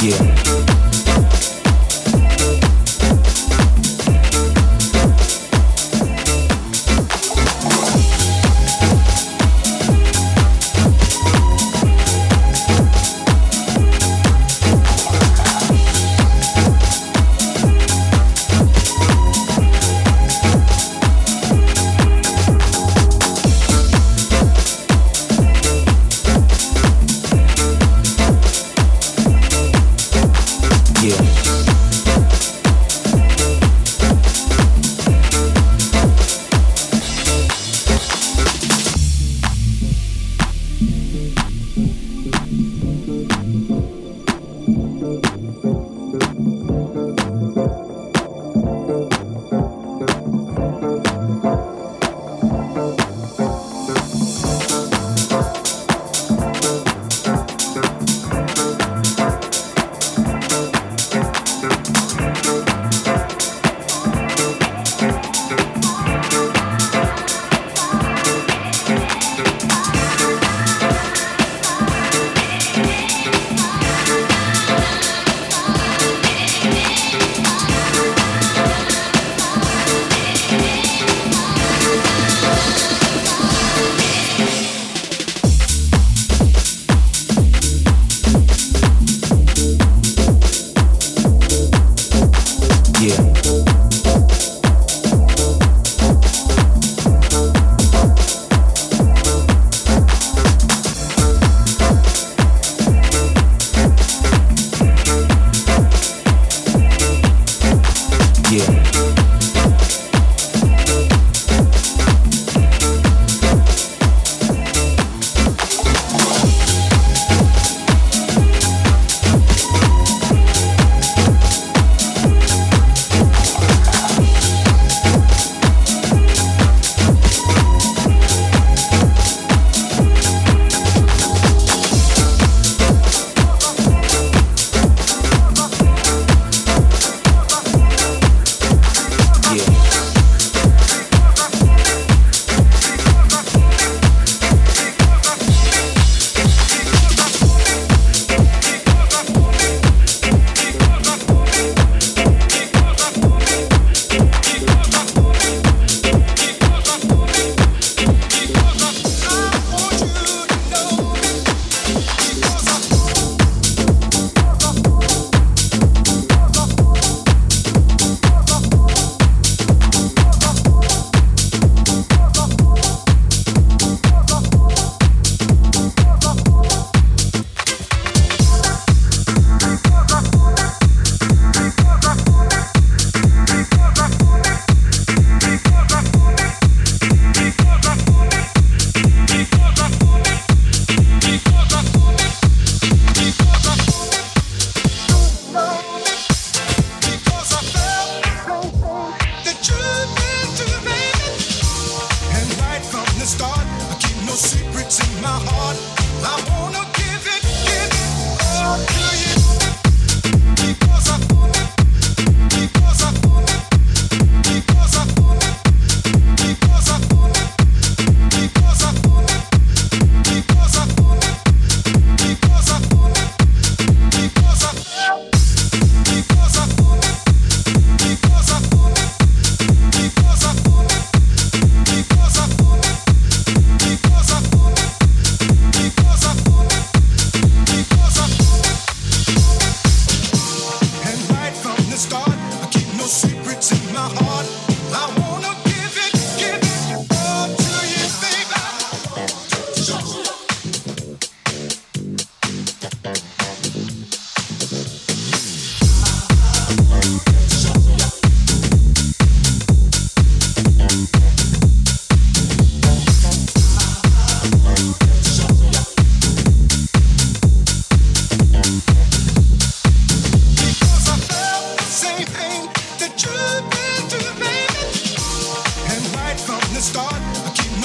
Yeah.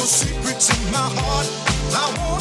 secrets in my heart.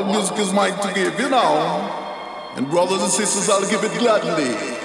While music is mine to give, you know. And brothers and sisters, I'll give it gladly.